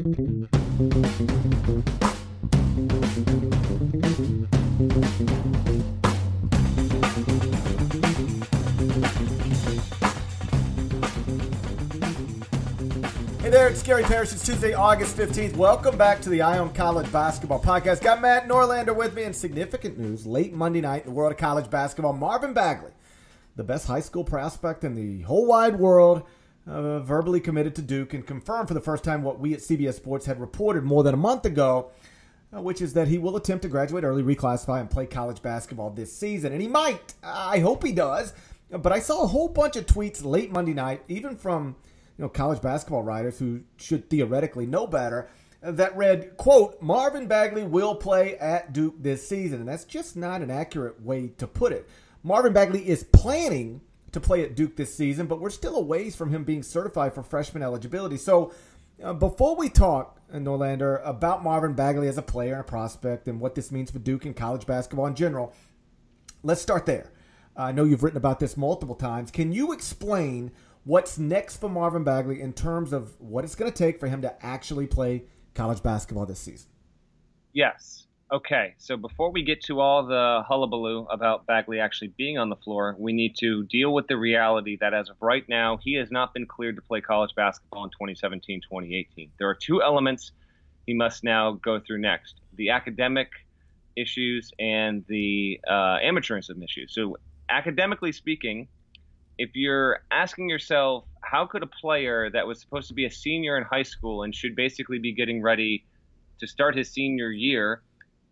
Hey there, it's Gary Parrish. It's Tuesday, August 15th. Welcome back to the Eye on College Basketball Podcast. Got Matt Norlander with me in significant news. Late Monday night in the world of college basketball, Marvin Bagley, the best high school prospect in the whole wide world, uh, verbally committed to Duke and confirmed for the first time what we at CBS Sports had reported more than a month ago, uh, which is that he will attempt to graduate early, reclassify, and play college basketball this season. And he might. I hope he does. But I saw a whole bunch of tweets late Monday night, even from you know, college basketball writers who should theoretically know better, that read, quote, Marvin Bagley will play at Duke this season. And that's just not an accurate way to put it. Marvin Bagley is planning to play at Duke this season, but we're still a ways from him being certified for freshman eligibility. So uh, before we talk, Norlander, about Marvin Bagley as a player and a prospect and what this means for Duke and college basketball in general, let's start there. I know you've written about this multiple times. Can you explain what's next for Marvin Bagley in terms of what it's going to take for him to actually play college basketball this season? Yes. Okay. So before we get to all the hullabaloo about Bagley actually being on the floor, we need to deal with the reality that as of right now, he has not been cleared to play college basketball in 2017 2018. There are two elements he must now go through next the academic issues and the uh, amateurism issues. So, academically speaking, if you're asking yourself, how could a player that was supposed to be a senior in high school and should basically be getting ready to start his senior year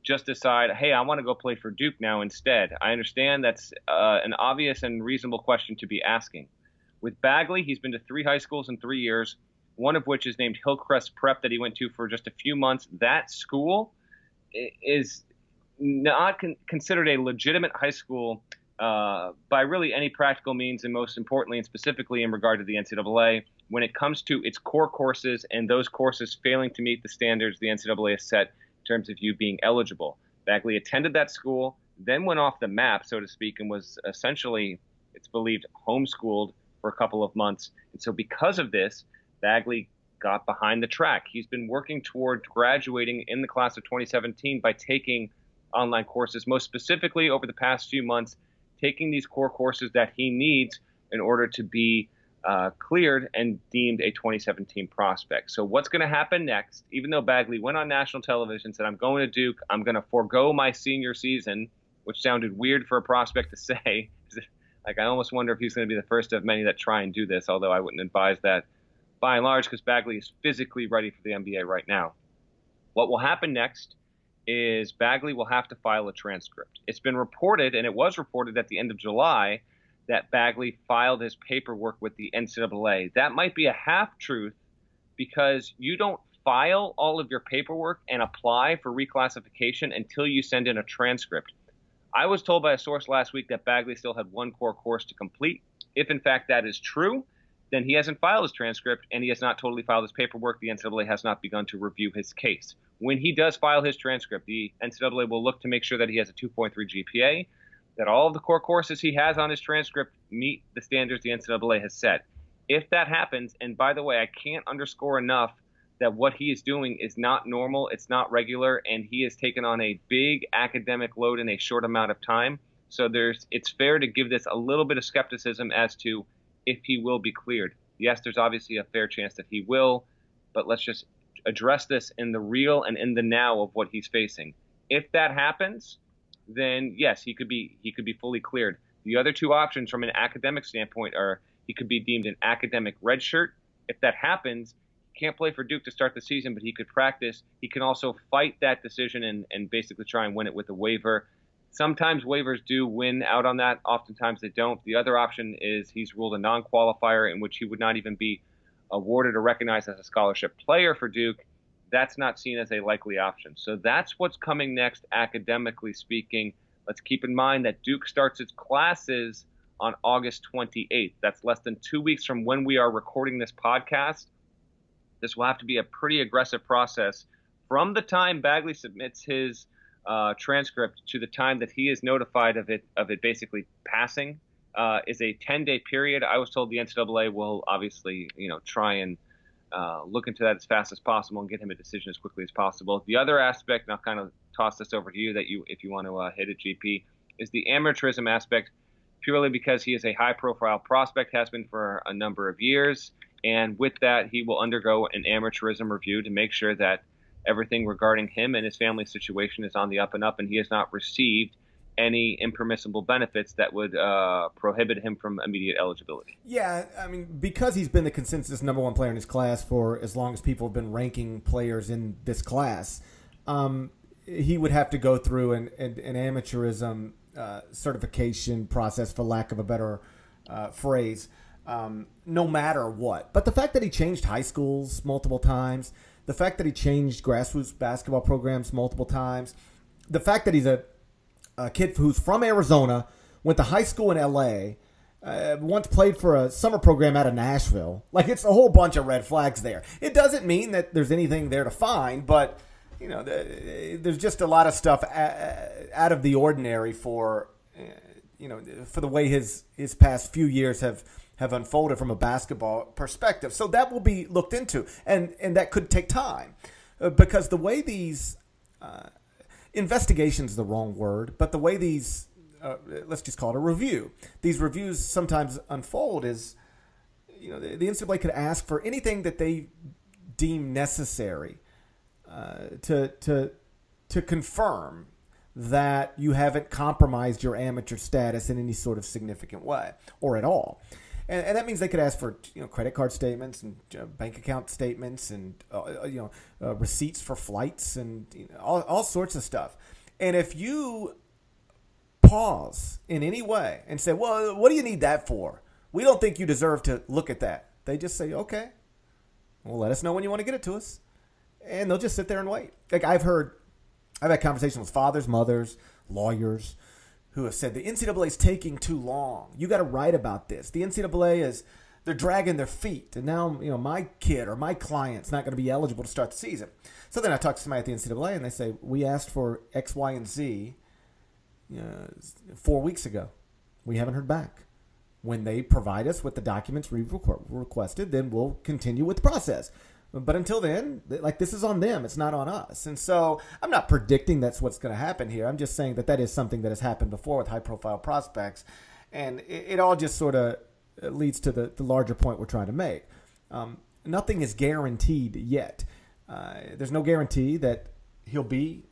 just decide, hey, I want to go play for Duke now instead? I understand that's uh, an obvious and reasonable question to be asking. With Bagley, he's been to three high schools in three years, one of which is named Hillcrest Prep that he went to for just a few months. That school is not con- considered a legitimate high school uh, by really any practical means, and most importantly and specifically in regard to the NCAA, when it comes to its core courses and those courses failing to meet the standards the NCAA has set terms of you being eligible. Bagley attended that school, then went off the map, so to speak, and was essentially, it's believed, homeschooled for a couple of months. And so, because of this, Bagley got behind the track. He's been working toward graduating in the class of 2017 by taking online courses, most specifically over the past few months taking these core courses that he needs in order to be uh, cleared and deemed a 2017 prospect. So what's going to happen next? Even though Bagley went on national television, said, "I'm going to Duke. I'm going to forego my senior season," which sounded weird for a prospect to say. like I almost wonder if he's going to be the first of many that try and do this. Although I wouldn't advise that by and large, because Bagley is physically ready for the NBA right now. What will happen next is Bagley will have to file a transcript. It's been reported, and it was reported at the end of July, that Bagley filed his paperwork with the NCAA. That might be a half truth because you don't file all of your paperwork and apply for reclassification until you send in a transcript. I was told by a source last week that Bagley still had one core course to complete. If in fact that is true, then he hasn't filed his transcript and he has not totally filed his paperwork. The NCAA has not begun to review his case when he does file his transcript, the NCAA will look to make sure that he has a 2.3 GPA, that all of the core courses he has on his transcript meet the standards the NCAA has set. If that happens, and by the way, I can't underscore enough that what he is doing is not normal, it's not regular, and he has taken on a big academic load in a short amount of time. So there's it's fair to give this a little bit of skepticism as to if he will be cleared. Yes, there's obviously a fair chance that he will, but let's just address this in the real and in the now of what he's facing. If that happens, then yes, he could be he could be fully cleared. The other two options from an academic standpoint are he could be deemed an academic redshirt. If that happens, he can't play for Duke to start the season, but he could practice. He can also fight that decision and, and basically try and win it with a waiver. Sometimes waivers do win out on that. Oftentimes they don't. The other option is he's ruled a non-qualifier in which he would not even be awarded or recognized as a scholarship player for Duke, that's not seen as a likely option. So that's what's coming next, academically speaking. Let's keep in mind that Duke starts its classes on August 28th. That's less than two weeks from when we are recording this podcast. This will have to be a pretty aggressive process from the time Bagley submits his uh, transcript to the time that he is notified of it of it basically passing uh, is a 10 day period. I was told the NCAA will obviously, you know, try and uh, look into that as fast as possible and get him a decision as quickly as possible. The other aspect, and I'll kind of toss this over to you, that you, if you want to uh, hit it, GP, is the amateurism aspect. Purely because he is a high-profile prospect, has been for a number of years, and with that, he will undergo an amateurism review to make sure that everything regarding him and his family situation is on the up and up, and he has not received any impermissible benefits that would uh, prohibit him from immediate eligibility. Yeah, I mean, because he's been the consensus number one player in his class for as long as people have been ranking players in this class, um, he would have to go through an, an, an amateurism uh, certification process, for lack of a better uh, phrase, um, no matter what. But the fact that he changed high schools multiple times, the fact that he changed grassroots basketball programs multiple times, the fact that he's a a kid who's from Arizona, went to high school in L.A., uh, once played for a summer program out of Nashville. Like it's a whole bunch of red flags there. It doesn't mean that there's anything there to find, but you know, there's just a lot of stuff out of the ordinary for uh, you know for the way his his past few years have have unfolded from a basketball perspective. So that will be looked into, and and that could take time uh, because the way these uh, investigation is the wrong word, but the way these, uh, let's just call it a review, these reviews sometimes unfold is, you know, the, the NCAA could ask for anything that they deem necessary uh, to to to confirm that you haven't compromised your amateur status in any sort of significant way or at all and, and, that means they could ask for you know credit card statements and uh, bank account statements and uh, uh, you know uh, receipts for flights and you know, all, all sorts of stuff. And if you pause in any way and say, "Well, what do you need that for?" We don't think you deserve to look at that. They just say, "Okay, well, let us know when you want to get it to us," and they'll just sit there and wait. Like I've heard, I've had conversations with fathers, mothers, lawyers who have said the NCAA is taking too long. You got to write about this. The NCAA is they're dragging their feet, and now you know my kid or my client's not going to be eligible to start the season. So then I talk to somebody at the NCAA, and they say we asked for X, Y, and Z know, four weeks ago. We haven't heard back. When they provide us with the documents we've requested, then we'll continue with the process. But until then, like this is on them. It's not on us. And so I'm not predicting that's what's going to happen here. I'm just saying that that is something that has happened before with high profile prospects. And it, it all just sort of leads to the, the larger point we're trying to make. Um, nothing is guaranteed yet. Uh, there's no guarantee that he'll be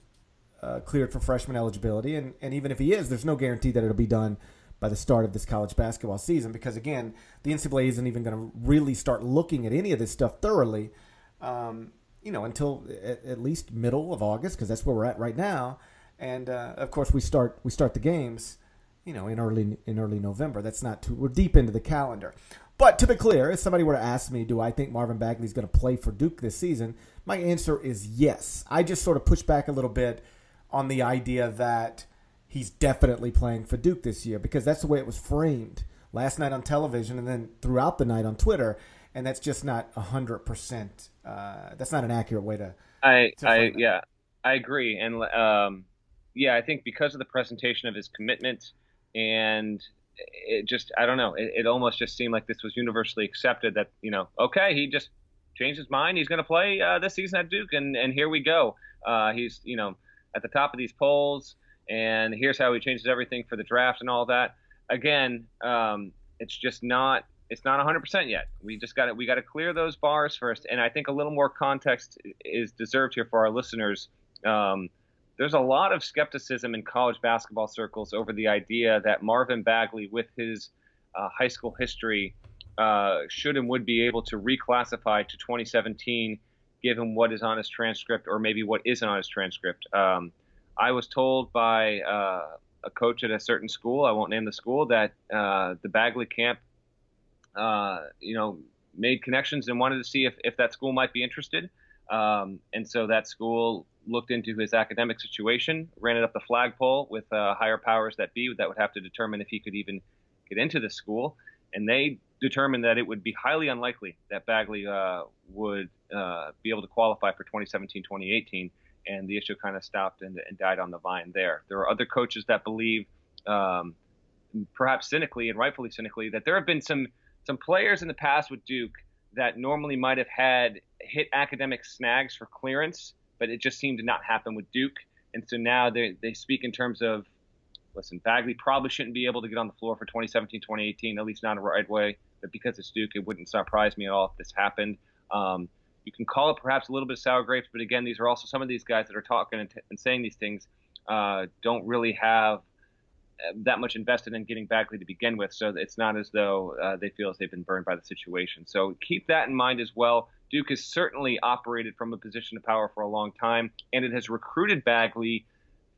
uh, cleared for freshman eligibility. And, and even if he is, there's no guarantee that it'll be done by the start of this college basketball season because, again, the NCAA isn't even going to really start looking at any of this stuff thoroughly um, you know, until at, at, least middle of August, because that's where we're at right now. And uh, of course, we start we start the games, you know, in early in early November. That's not too. We're deep into the calendar. But to be clear, if somebody were to ask me, do I think Marvin Bagley is going to play for Duke this season? My answer is yes. I just sort of push back a little bit on the idea that he's definitely playing for Duke this year because that's the way it was framed last night on television and then throughout the night on Twitter and that's just not hundred uh. That's not an accurate way to. I to I that. yeah I agree, and um, yeah I think because of the presentation of his commitment and it just I don't know it, it almost just seemed like this was universally accepted that you know okay he just changed his mind he's going to play uh, this season at Duke and and here we go uh, he's you know at the top of these polls and here's how he changes everything for the draft and all that again um, it's just not it's not 100% yet. We just got to we got to clear those bars first, and I think a little more context is deserved here for our listeners. Um, there's a lot of skepticism in college basketball circles over the idea that Marvin Bagley, with his uh, high school history, uh, should and would be able to reclassify to 2017, given what is on his transcript or maybe what isn't on his transcript. Um, I was told by uh, a coach at a certain school, I won't name the school, that uh, the Bagley camp uh, you know, made connections and wanted to see if, if that school might be interested. Um, and so that school looked into his academic situation, ran it up the flagpole with uh, higher powers that be that would have to determine if he could even get into the school. And they determined that it would be highly unlikely that Bagley uh, would uh, be able to qualify for 2017 2018. And the issue kind of stopped and, and, died on the vine there. There are other coaches that believe, um, perhaps cynically and rightfully cynically, that there have been some some players in the past with Duke that normally might have had hit academic snags for clearance, but it just seemed to not happen with Duke. And so now they, they speak in terms of listen, Bagley probably shouldn't be able to get on the floor for 2017, 2018, at least not in the right way. But because it's Duke, it wouldn't surprise me at all if this happened. Um, you can call it perhaps a little bit of sour grapes, but again, these are also some of these guys that are talking and, t- and saying these things uh, don't really have that much invested in getting Bagley to begin with. So it's not as though uh, they feel as they've been burned by the situation. So keep that in mind as well. Duke has certainly operated from a position of power for a long time, and it has recruited Bagley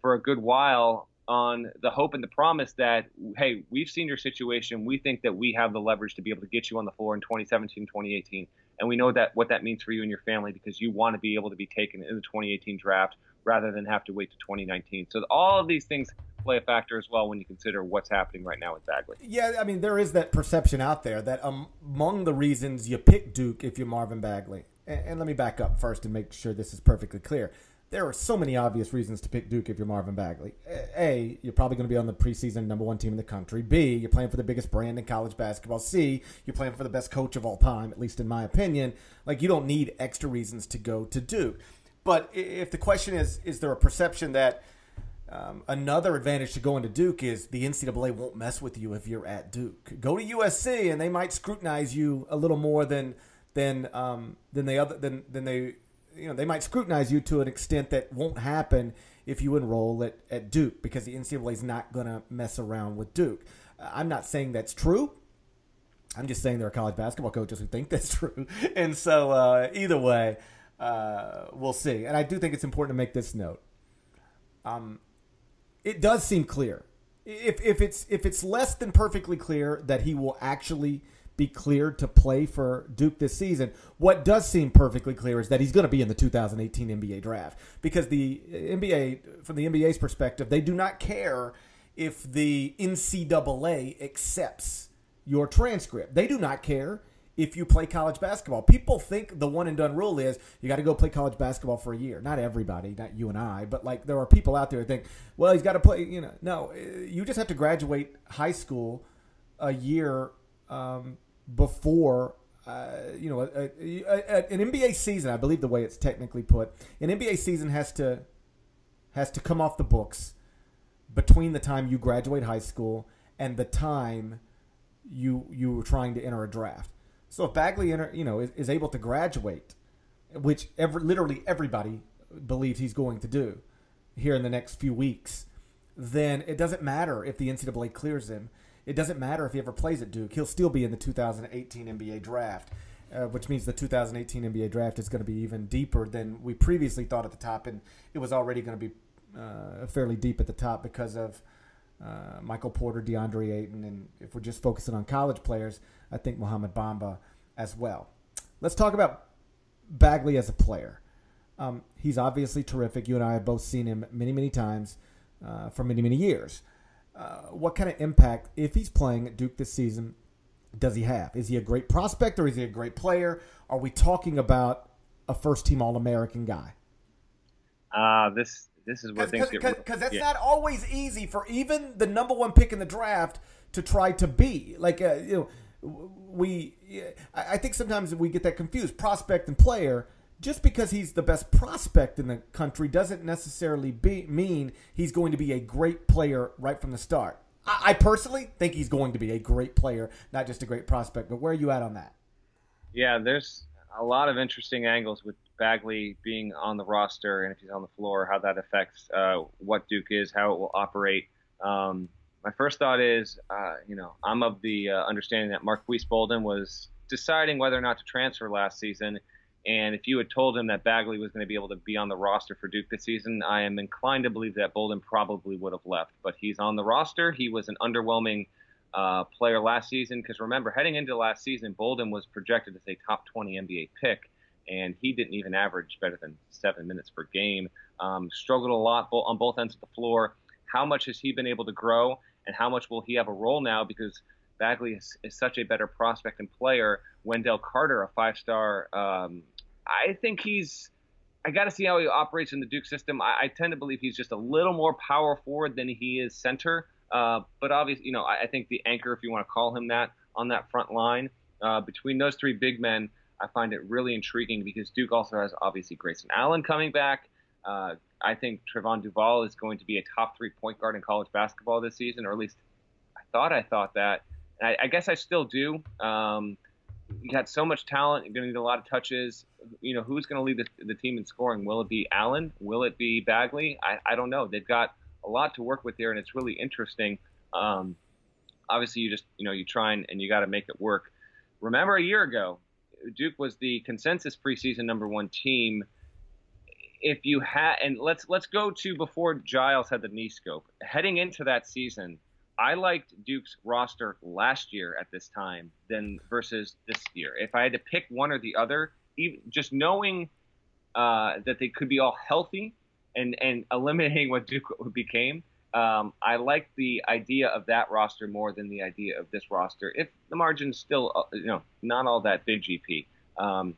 for a good while on the hope and the promise that, hey, we've seen your situation. We think that we have the leverage to be able to get you on the floor in 2017, 2018. And we know that what that means for you and your family because you want to be able to be taken in the 2018 draft rather than have to wait to 2019. So all of these things play a factor as well when you consider what's happening right now with Bagley. Yeah, I mean, there is that perception out there that among the reasons you pick Duke if you're Marvin Bagley, and, and let me back up first and make sure this is perfectly clear there are so many obvious reasons to pick Duke if you're Marvin Bagley. A, you're probably going to be on the preseason number one team in the country. B, you're playing for the biggest brand in college basketball. C, you're playing for the best coach of all time, at least in my opinion. Like, you don't need extra reasons to go to Duke. But if the question is, is there a perception that um, another advantage to going to Duke is the NCAA won't mess with you if you're at Duke. Go to USC and they might scrutinize you a little more than than um, than they other than than they you know they might scrutinize you to an extent that won't happen if you enroll at, at Duke because the NCAA is not going to mess around with Duke. I'm not saying that's true. I'm just saying there are college basketball coaches who think that's true, and so uh, either way, uh, we'll see. And I do think it's important to make this note. Um, it does seem clear. If if it's if it's less than perfectly clear that he will actually be cleared to play for Duke this season. What does seem perfectly clear is that he's going to be in the 2018 NBA draft because the NBA, from the NBA's perspective, they do not care if the NCAA accepts your transcript. They do not care if you play college basketball. People think the one and done rule is you got to go play college basketball for a year. Not everybody, not you and I, but like there are people out there who think, well, he's got to play, you know, no, you just have to graduate high school a year um, before uh, you know, a, a, a, an NBA season, I believe the way it's technically put, an NBA season has to has to come off the books between the time you graduate high school and the time you you were trying to enter a draft. So if Bagley, you know, is, is able to graduate, which every, literally everybody believes he's going to do here in the next few weeks, then it doesn't matter if the NCAA clears him it doesn't matter if he ever plays at Duke; he'll still be in the 2018 NBA draft. Uh, which means the 2018 NBA draft is going to be even deeper than we previously thought at the top, and it was already going to be uh, fairly deep at the top because of uh, Michael Porter, DeAndre Ayton, and if we're just focusing on college players, I think Mohamed Bamba as well. Let's talk about Bagley as a player. Um, he's obviously terrific. You and I have both seen him many, many times uh, for many, many years. Uh, what kind of impact, if he's playing at Duke this season, does he have? Is he a great prospect or is he a great player? Are we talking about a first team All American guy? Uh, this this is where Cause, things cause, get because that's yeah. not always easy for even the number one pick in the draft to try to be like uh, you know we I think sometimes we get that confused prospect and player just because he's the best prospect in the country doesn't necessarily be, mean he's going to be a great player right from the start. I, I, personally think he's going to be a great player, not just a great prospect. But where are you at on that? Yeah, there's a lot of interesting angles with Bagley being on the roster and if he's on the floor, how that affects uh, what Duke is, how it will operate. Um, my first thought is, uh, you know, I'm of the uh, understanding that Marques Bolden was deciding whether or not to transfer last season and if you had told him that Bagley was going to be able to be on the roster for Duke this season, I am inclined to believe that Bolden probably would have left. But he's on the roster. He was an underwhelming uh, player last season because remember, heading into last season, Bolden was projected as a top 20 NBA pick, and he didn't even average better than seven minutes per game. Um, struggled a lot on both ends of the floor. How much has he been able to grow, and how much will he have a role now? Because Bagley is, is such a better prospect and player. Wendell Carter, a five-star um, I think he's. I got to see how he operates in the Duke system. I, I, tend to believe he's just a little more power forward than he is center. Uh, but obviously, you know, I, I, think the anchor, if you want to call him that, on that front line. Uh, between those three big men, I find it really intriguing because Duke also has obviously Grayson Allen coming back. Uh, I think Trevon Duval is going to be a top three point guard in college basketball this season, or at least I thought I thought that. And I, I guess I still do. Um, you got so much talent. You're going to need a lot of touches. You know, who's going to lead the, the, team in scoring? Will it be Allen? Will it be Bagley? I, I don't know. They've got a lot to work with here, and it's really interesting. Um, obviously, you just you know you try and, and you got to make it work. Remember a year ago, Duke was the consensus preseason number one team. If you had, and let's let's go to before Giles had the knee scope. Heading into that season, I liked Duke's roster last year at this time than versus this year. If I had to pick one or the other, even just knowing uh, that they could be all healthy and and eliminating what Duke became, um, I like the idea of that roster more than the idea of this roster. If the margin's still, uh, you know, not all that big, GP. Um,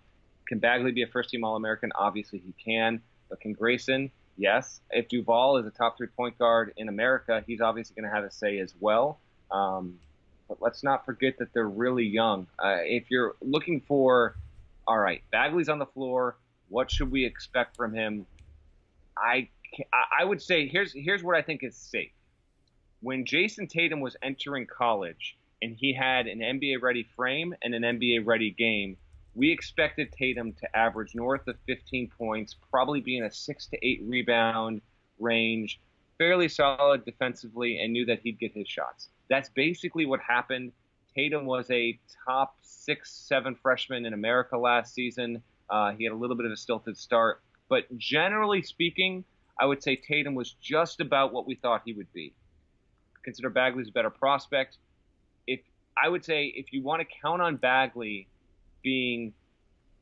can Bagley be a first-team All-American? Obviously, he can. But can Grayson? yes. If Duval is a top three point guard in America, he's obviously going to have a say as well. Um, but let's not forget that they're really young. Uh, if you're looking for, all right, Bagley's on the floor. What should we expect from him? I I would say here's here's what I think is safe. When Jayson Tatum was entering college and he had an NBA ready frame and an NBA ready game, we expected Tatum to average north of 15 points, probably be in a six to eight rebound range, fairly solid defensively, and knew that he'd get his shots. That's basically what happened. Tatum was a top six, seven freshman in America last season. Uh, he had a little bit of a stilted start, but generally speaking, I would say Tatum was just about what we thought he would be. Consider Bagley's a better prospect. If I would say if you want to count on Bagley being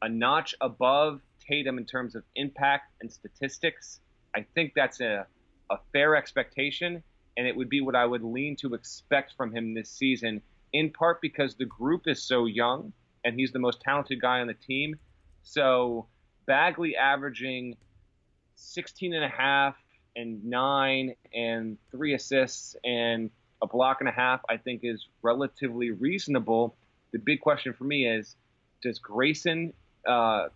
a notch above Tatum in terms of impact and statistics. I think that's a, a fair expectation, and it would be what I would lean to expect from him this season, in part because the group is so young and he's the most talented guy on the team. So Bagley averaging 16 and a half and nine and three assists and a block and a half, I think is relatively reasonable. The big question for me is does Grayson uh,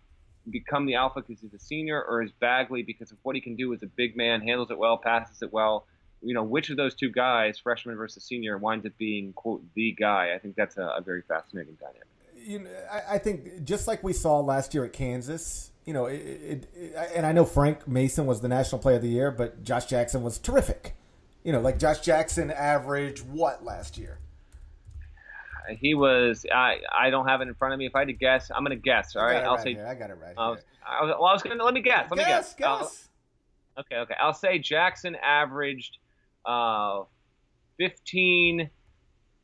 become the alpha because he's a senior, or is Bagley because of what he can do as a big man, handles it well, passes it well? You know, which of those two guys, freshman versus senior, winds up being quote the guy? I think that's a, a very fascinating dynamic. You know, I, I, think just like we saw last year at Kansas, you know, it, it, it, and I know Frank Mason was the national player of the year, but Josh Jackson was terrific. You know, like Josh Jackson averaged what last year? he was. I I don't have it in front of me. If I had to guess, I'm gonna guess. All right, I'll right say. Here. I got it right. I was, I was, well, I was gonna let me guess. Let guess, me guess. Guess. okay, okay. I'll say Jackson averaged uh, 15,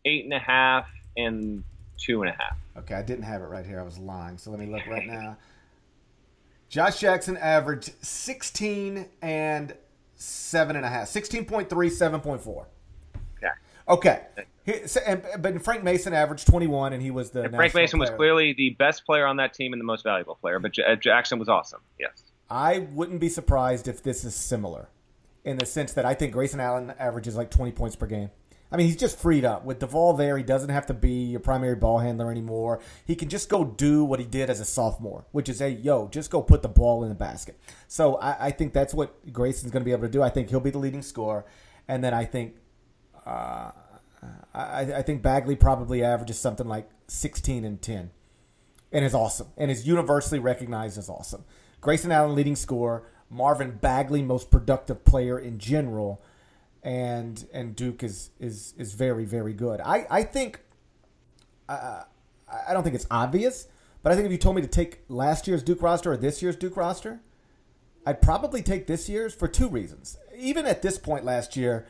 eight and a half, and two and a half. Okay, I didn't have it right here. I was lying. So let me look right now. Josh Jackson averaged 16 and seven and a half. 16.3, 7.4. Okay. Okay. And, but Frank Mason averaged 21, and he was the. Frank Mason player. was clearly the best player on that team and the most valuable player. But J- uh, Jackson was awesome. Yes. I wouldn't be surprised if this is similar, in the sense that I think Grayson Allen averages like 20 points per game. I mean, he's just freed up with Duval there. He doesn't have to be your primary ball handler anymore. He can just go do what he did as a sophomore, which is, hey, yo, just go put the ball in the basket. So I, I think that's what Grayson's going to be able to do. I think he'll be the leading scorer, and then I think. Uh, I, I think Bagley probably averages something like 16 and 10 and is awesome and is universally recognized as awesome. Grayson Allen, leading scorer. Marvin Bagley, most productive player in general. And and Duke is is is very very good. I I think uh, I don't think it's obvious, but I think if you told me to take last year's Duke roster or this year's Duke roster, I'd probably take this year's for two reasons. Even at this point last year,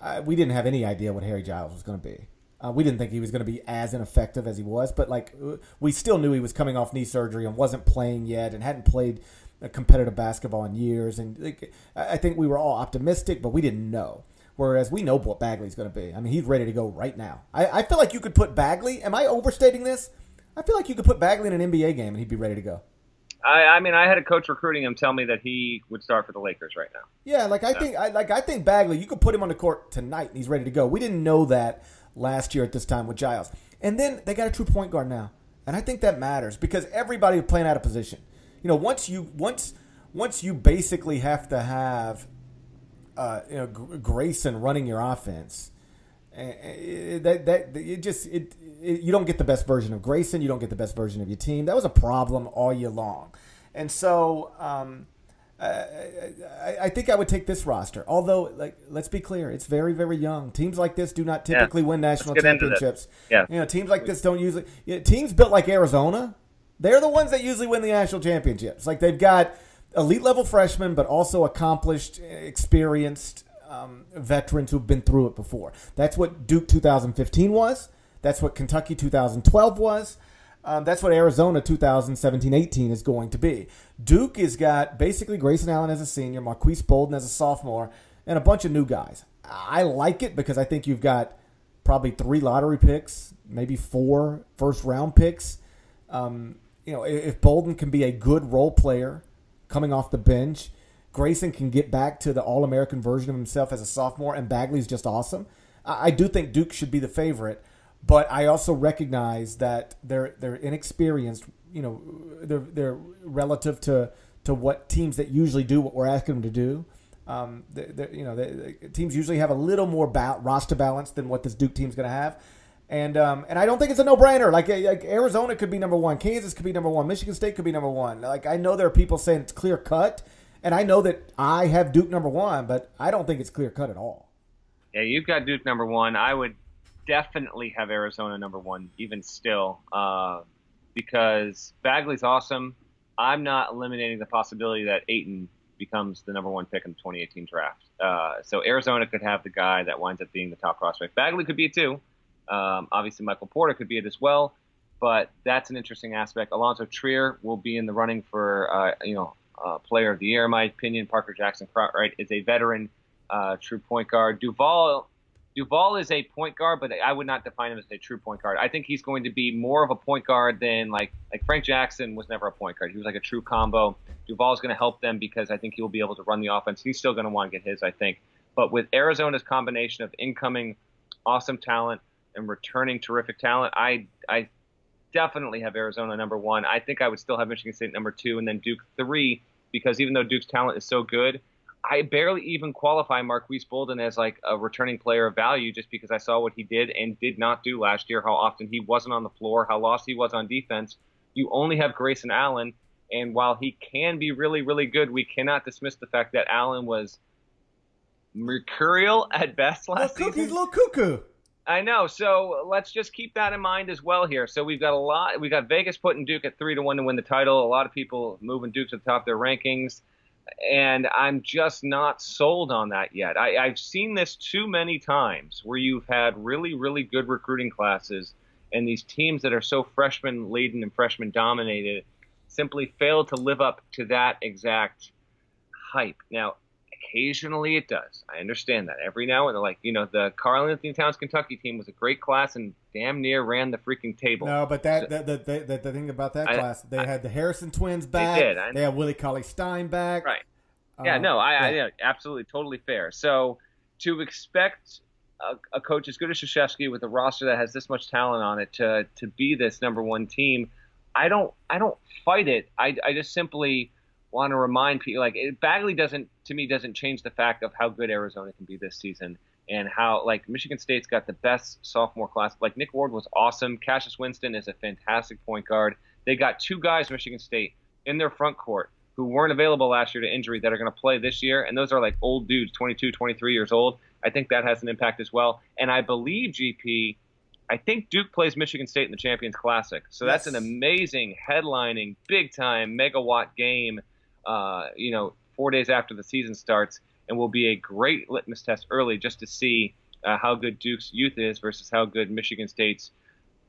uh, we didn't have any idea what Harry Giles was going to be. Uh, we didn't think he was going to be as ineffective as he was, but like we still knew he was coming off knee surgery and wasn't playing yet and hadn't played competitive basketball in years. And like, I think we were all optimistic, but we didn't know. Whereas we know what Bagley's going to be. I mean, he's ready to go right now. I, I feel like you could put Bagley. Am I overstating this? I feel like you could put Bagley in an NBA game and he'd be ready to go. I, I mean, I had a coach recruiting him tell me that he would start for the Lakers right now. Yeah, like I think, I, like I think Bagley, you could put him on the court tonight and he's ready to go. We didn't know that last year at this time with Giles. And then they got a true point guard now, and I think that matters because everybody is playing out of position. You know, once you once once you basically have to have uh, you know Grayson running your offense, that that it just it, it, you don't get the best version of Grayson. You don't get the best version of your team. That was a problem all year long, and so. Um, I, I, think I would take this roster. Although, like, let's be clear, it's very, very young. Teams like this do not typically yeah. win national championships. Yeah, you know, teams like this don't usually. You know, teams built like Arizona, they're the ones that usually win the national championships. Like they've got elite level freshmen, but also accomplished, experienced um, veterans who've been through it before. That's what Duke 2015 was. That's what Kentucky 2012 was. Um, that's what Arizona 2017-18 is going to be. Duke has got basically Grayson Allen as a senior, Marques Bolden as a sophomore, and a bunch of new guys. I like it because I think you've got probably three lottery picks, maybe four first round picks. Um, you know, if Bolden can be a good role player coming off the bench, Grayson can get back to the All American version of himself as a sophomore, and Bagley's just awesome. I do think Duke should be the favorite. But I also recognize that they're they're inexperienced. You know, they're they're relative to to what teams that usually do what we're asking them to do. Um, they're, you know, they, teams usually have a little more ba- roster balance than what this Duke team's going to have. And um, and I don't think it's a no brainer. Like, like Arizona could be number one, Kansas could be number one, Michigan State could be number one. Like I know there are people saying it's clear cut, and I know that I have Duke number one, but I don't think it's clear cut at all. Yeah, you've got Duke number one. I would definitely have Arizona number one, even still, uh, because Bagley's awesome. I'm not eliminating the possibility that Ayton becomes the number one pick in the 2018 draft. Uh, so Arizona could have the guy that winds up being the top prospect. Bagley could be too. Um, obviously, Michael Porter could be it as well. But that's an interesting aspect. Alonzo Trier will be in the running for, uh, you know, uh, Player of the Year, in my opinion. Parker Jackson, right, is a veteran, uh, true point guard. Duval Duval is a point guard, but I would not define him as a true point guard. I think he's going to be more of a point guard than like like Frank Jackson was never a point guard. He was like a true combo. Duval is going to help them because I think he'll be able to run the offense. He's still going to want to get his, I think. But with Arizona's combination of incoming awesome talent and returning terrific talent, I I definitely have Arizona number one. I think I would still have Michigan State number two, and then Duke three because even though Duke's talent is so good, I barely even qualify Marques Bolden as like a returning player of value just because I saw what he did and did not do last year, how often he wasn't on the floor, how lost he was on defense. You only have Grayson Allen, and while he can be really, really good, we cannot dismiss the fact that Allen was mercurial at best last little season. He's a little cuckoo. I know. So let's just keep that in mind as well here. So we've got a lot. We've got Vegas putting Duke at three to one to win the title. A lot of people moving Duke to the top of their rankings and I'm just not sold on that yet. I, have seen this too many times where you've had really, really good recruiting classes, and these teams that are so freshman laden and freshman dominated simply fail to live up to that exact hype. Now, occasionally it does. I understand that. Every now and then, like, you know, the Karl-Anthony Towns Kentucky team was a great class and damn near ran the freaking table. No, but that, so, the, the, the, the, thing about that I, class, they I, had the Harrison twins back. They did. I, they had Willie Cauley Stein back. Right. Uh, yeah, no. I yeah, absolutely, totally fair. So to expect a, a, coach as good as Krzyzewski with a roster that has this much talent on it to to be this number one team, I don't I don't fight it. I, I just simply want to remind people like it, Bagley doesn't to me doesn't change the fact of how good Arizona can be this season and how like Michigan State's got the best sophomore class. Like Nick Ward was awesome. Cassius Winston is a fantastic point guard. They got two guys Michigan State in their front court who weren't available last year to injury that are going to play this year, and those are like old dudes, 22, 23 years old. I think that has an impact as well. And I believe GP, I think Duke plays Michigan State in the Champions Classic, so yes. that's an amazing headlining, big time megawatt game. Uh, you know, four days after the season starts, and will be a great litmus test early just to see uh, how good Duke's youth is versus how good Michigan State's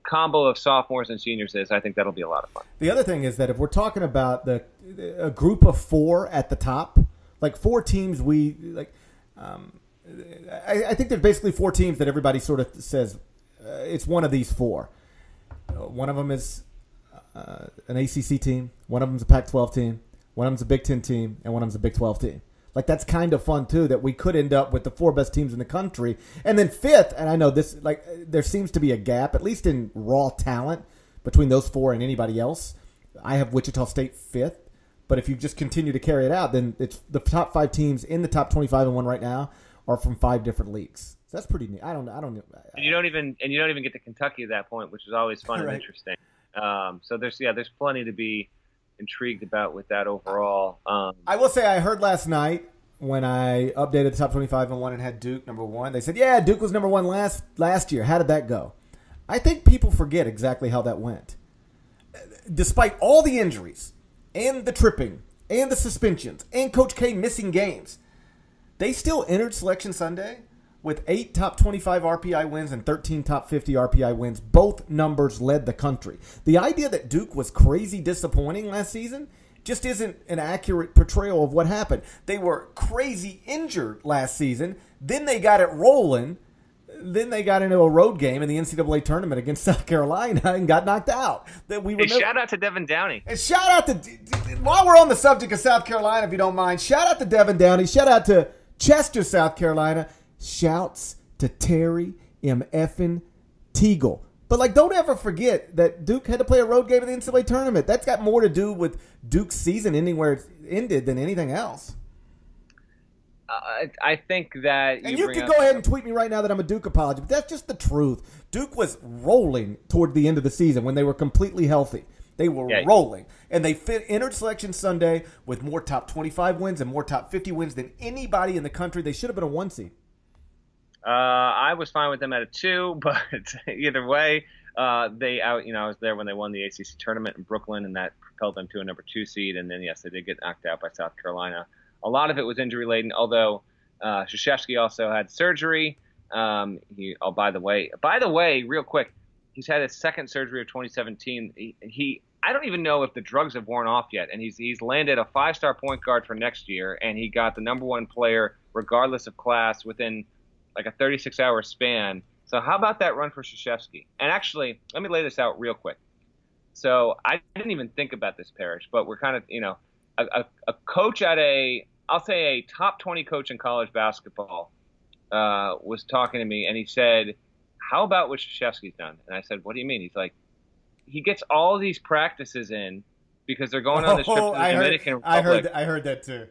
combo of sophomores and seniors is, I think that'll be a lot of fun. The other thing is that if we're talking about the a group of four at the top, like four teams, we like. Um, I, I, think there's basically four teams that everybody sort of says uh, it's one of these four. Uh, one of them is uh, an ACC team. One of them's a Pac-12 team. One of them's a Big Ten team, and one of them's a Big 12 team. Like that's kind of fun too. That we could end up with the four best teams in the country, and then fifth. And I know this like there seems to be a gap, at least in raw talent, between those four and anybody else. I have Wichita State fifth, but if you just continue to carry it out, then it's the top five teams in the top twenty-five and one right now are from five different leagues. So that's pretty neat. I don't. I don't. And you don't even and you don't even get to Kentucky at that point, which is always fun right. and interesting. Um, so there's yeah, there's plenty to be intrigued about with that overall. Um, I will say I heard last night when I updated the top 25 and one and had Duke number one. They said, "Yeah, Duke was number one last last year. How did that go?" I think people forget exactly how that went. Despite all the injuries and the tripping and the suspensions and Coach K missing games, they still entered Selection Sunday with eight top 25 RPI wins and 13 top 50 RPI wins. Both numbers led the country. The idea that Duke was crazy disappointing last season just isn't an accurate portrayal of what happened. They were crazy injured last season. Then they got it rolling. Then they got into a road game in the NCAA tournament against South Carolina and got knocked out. That we remember. Hey, shout out to Devan Downey. And shout out to while we're on the subject of South Carolina, if you don't mind, shout out to Devan Downey. Shout out to Chester, South Carolina. Shouts to Terry M. Effin Teagle. But like, don't ever forget that Duke had to play a road game in the NCAA tournament. That's got more to do with Duke's season ending where it ended than anything else. Uh, I think that and you, can go ahead and tweet me right now that I'm a Duke apology, but that's just the truth. Duke was rolling toward the end of the season when they were completely healthy. They were yeah. rolling, and they fit, entered Selection Sunday with more top 25 wins and more top 50 wins than anybody in the country. They should have been a one seed. Uh, I was fine with them at a two, but either way, uh, they out. You know, I was there when they won the ACC tournament in Brooklyn, and that propelled them to a number two seed. And then yes, they did get knocked out by South Carolina. A lot of it was injury laden, although uh, also had surgery. Um, he, oh, by the way, by the way, real quick, he's had his second surgery of 2017. He, he I don't even know if the drugs have worn off yet, and he's he's landed a five star point guard for next year, and he got the number one player regardless of class within like a 36 hour span. So how about that run for Krzyzewski? And actually, let me lay this out real quick. So I didn't even think about this Parrish, but we're kind of you know a, a, a coach at a I'll say a top 20 coach in college basketball uh, was talking to me, and he said how about what Krzyzewski's done? And I said, what do you mean? He's like, he gets all these practices in because they're going on this trip to the I Dominican heard, Republic. I heard, I heard that too.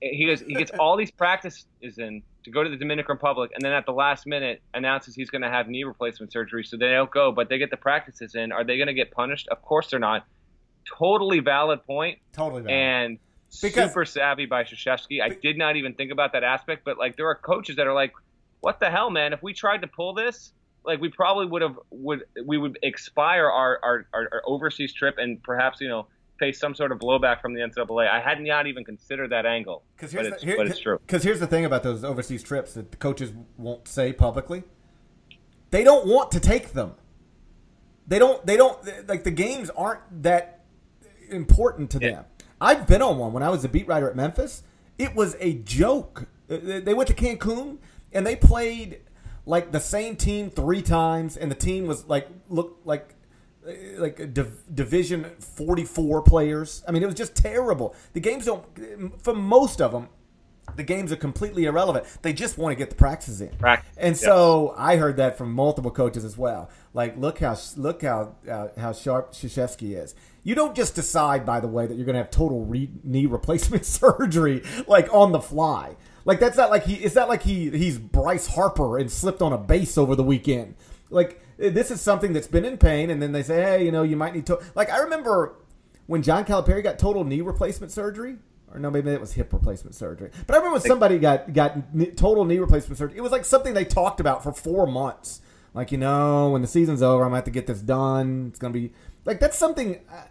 He goes, he gets all these practices in to go to the Dominican Republic, and then at the last minute announces he's going to have knee replacement surgery, so they don't go, but they get the practices in. Are they going to get punished? Of course they're not. Totally valid point. Totally valid. And because, super savvy by Krzyzewski. I did not even think about that aspect, but like there are coaches that are like, what the hell, man? If we tried to pull this, like we probably would have would we would expire our, our, our, our overseas trip and perhaps you know face some sort of blowback from the NCAA. I had not even considered that angle, but, it's, here, but it's true. Because here's the thing about those overseas trips that the coaches won't say publicly: they don't want to take them. They don't. They don't like the games aren't that important to yeah. them. I've been on one when I was a beat writer at Memphis. It was a joke. They went to Cancun and they played like the same team three times, and the team was like looked like like div- division 44 players i mean it was just terrible the games don't for most of them the games are completely irrelevant they just want to get the practices in Practice. and so i heard that from multiple coaches as well like look how look how uh, how sharp Krzyzewski is you don't just decide by the way that you're going to have total re- knee replacement surgery like on the fly like that's not like he. It's not like he he's Bryce Harper and slipped on a base over the weekend. Like this is something that's been in pain, and then they say, hey, you know, you might need to. Like I remember when John Calipari got total knee replacement surgery. Or no, maybe it was hip replacement surgery. But I remember when somebody got got total knee replacement surgery. It was like something they talked about for four months. Like you know, when the season's over, I'm gonna have to get this done. It's gonna be like that's something. Uh,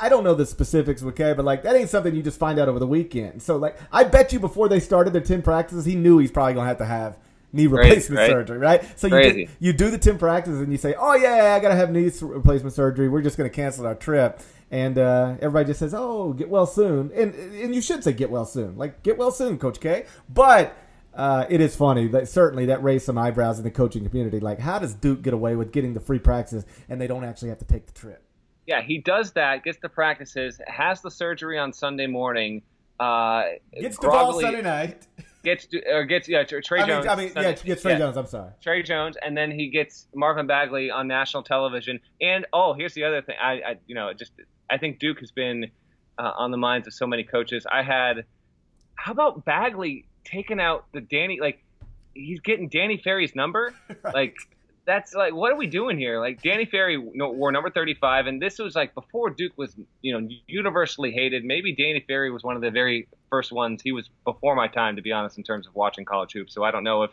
I don't know the specifics, okay, but like that ain't something you just find out over the weekend. So like, I bet you before they started their ten practices, he knew he's probably gonna have to have knee replacement right? surgery, right? So you do, you do the ten practices and you say, oh yeah, I gotta have knee replacement surgery. We're just gonna cancel our trip, and uh, everybody just says, oh, get well soon, and and you should say get well soon, like get well soon, Coach K. But uh, it is funny that certainly that raised some eyebrows in the coaching community. Like, how does Duke get away with getting the free practices and they don't actually have to take the trip? yeah, he does that, gets the practices, has the surgery on Sunday morning, Uh, gets the ball Sunday night. Gets or gets yeah Tre I mean, Jones. I mean, yeah, gets Tre yeah. Jones. I'm sorry, Tre Jones, and then he gets Marvin Bagley on national television. And oh, here's the other thing. I, I you know, just I think Duke has been uh, on the minds of so many coaches. I had, how about Bagley taking out the Danny like he's getting Danny Ferry's number, right. like that's like what are we doing here? Like Danny Ferry wore number 35, and this was like before Duke was you know universally hated. Maybe Danny Ferry was one of the very first ones. He was before my time, to be honest, in terms of watching college hoops. So I don't know if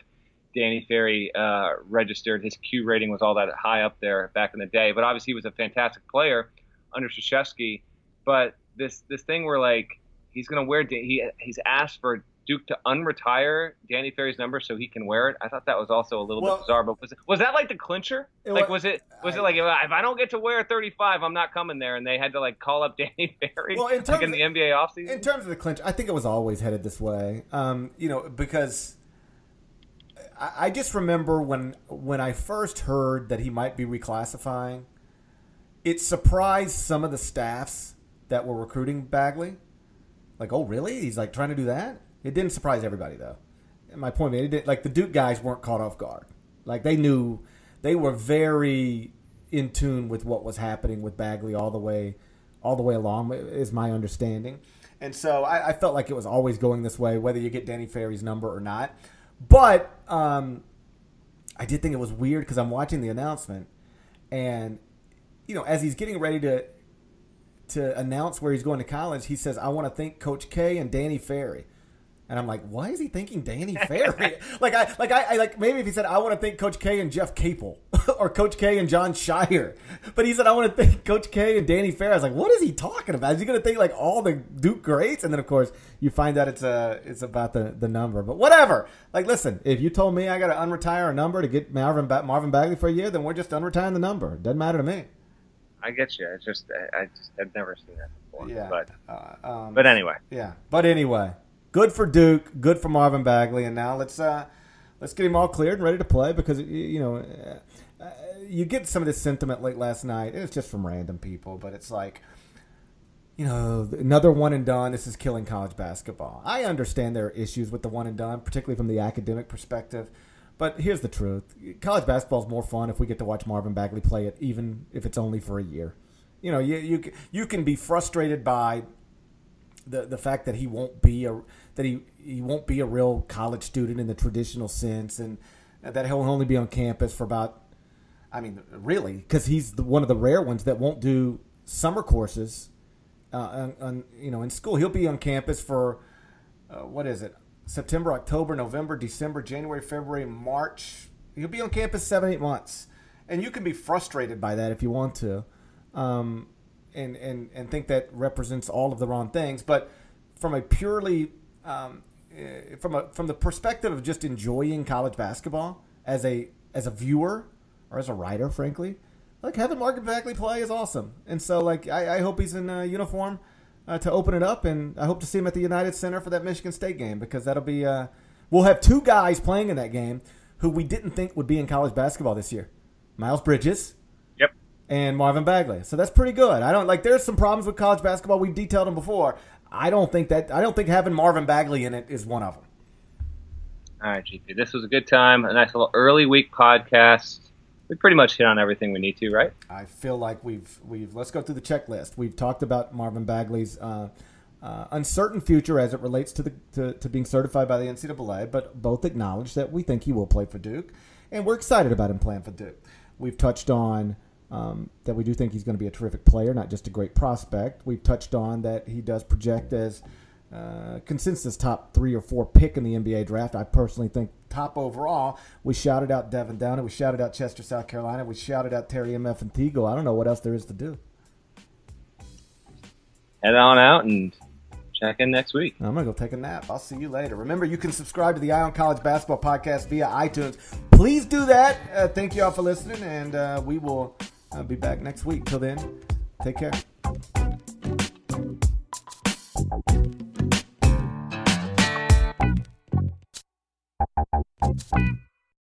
Danny Ferry uh, registered his Q rating was all that high up there back in the day. But obviously he was a fantastic player under Krzyzewski. But this this thing where like he's gonna wear he he's asked for Duke to unretire Danny Ferry's number so he can wear it. I thought that was also a little well, bit bizarre. But was, it, was that like the clincher? Like was it was I, it like if I don't get to wear 35, I'm not coming there, and they had to like call up Danny Ferry well, in terms like in the NBA offseason? In terms of the clinch, I think it was always headed this way. Um, you know, because I, I just remember when when I first heard that he might be reclassifying, it surprised some of the staffs that were recruiting Bagley. Like, oh, really? He's like trying to do that? It didn't surprise everybody though. My point being, it like the Duke guys weren't caught off guard. Like they knew, they were very in tune with what was happening with Bagley all the way, all the way along. Is my understanding. And so I, I felt like it was always going this way, whether you get Danny Ferry's number or not. But um, I did think it was weird because I'm watching the announcement, and you know, as he's getting ready to to announce where he's going to college, he says, "I want to thank Coach K and Danny Ferry." And I'm like, why is he thinking Danny Ferry? like I like I, I, like maybe if he said I want to thank Coach K and Jeff Capel or Coach K and Jon Scheyer, but he said I want to thank Coach K and Danny Ferry. I was like, what is he talking about? Is he going to think like all the Duke greats? And then of course you find out it's a uh, it's about the the number. But whatever. Like, listen, if you told me I got to unretire a number to get Marvin ba- Marvin Bagley for a year, then we're just unretiring the number. Doesn't matter to me. I get you. It's just I, I just I've never seen that before. Yeah. But uh, um, but anyway. Yeah. But anyway good for Duke, good for Marvin Bagley, and now let's uh, let's get him all cleared and ready to play because you know uh, you get some of this sentiment late last night. It's just from random people, but it's like you know another one and done. This is killing college basketball. I understand there are issues with the one and done, particularly from the academic perspective. But here's the truth: college basketball is more fun if we get to watch Marvin Bagley play it, even if it's only for a year. You know, you you you can be frustrated by the the fact that he won't be a that he he won't be a real college student in the traditional sense, and that he'll only be on campus for about, I mean, really, because he's the, one of the rare ones that won't do summer courses, uh, on, on, you know, in school. He'll be on campus for uh, what is it? September, October, November, December, January, February, March. He'll be on campus seven, eight months, and you can be frustrated by that if you want to. Um, and, and, and think that represents all of the wrong things. But from a purely um, eh, from a from the perspective of just enjoying college basketball as a as a viewer or as a writer, frankly, like having Marvin Bagley play is awesome. And so, like, I, I hope he's in a uniform uh, to open it up, and I hope to see him at the United Center for that Michigan State game because that'll be. Uh, we'll have two guys playing in that game who we didn't think would be in college basketball this year: Miles Bridges and Marvin Bagley. So that's pretty good. I don't like. There's some problems with college basketball. We've detailed them before. I don't think that. I don't think having Marvin Bagley in it is one of them. All right, GP. This was a good time. A nice little early week podcast. We pretty much hit on everything we need to, right? I feel like we've we've. Let's go through the checklist. We've talked about Marvin Bagley's. Uh, uh, uncertain future as it relates to the to, to being certified by the NCAA, but both acknowledge that we think he will play for Duke, and we're excited about him playing for Duke. We've touched on um, that we do think he's going to be a terrific player, not just a great prospect. We've touched on that he does project as uh, consensus top three or four pick in the NBA draft. I personally think top overall. We shouted out Devan Downey. We shouted out Chester, South Carolina. We shouted out Terry MF and Teagle. I don't know what else there is to do. Head on out and check in next week. I'm gonna go take a nap. I'll see you later. Remember, you can subscribe to the Eye on College Basketball Podcast via iTunes. Please do that. Uh, thank you all for listening, and uh, we will I'll be back next week. Till then, take care.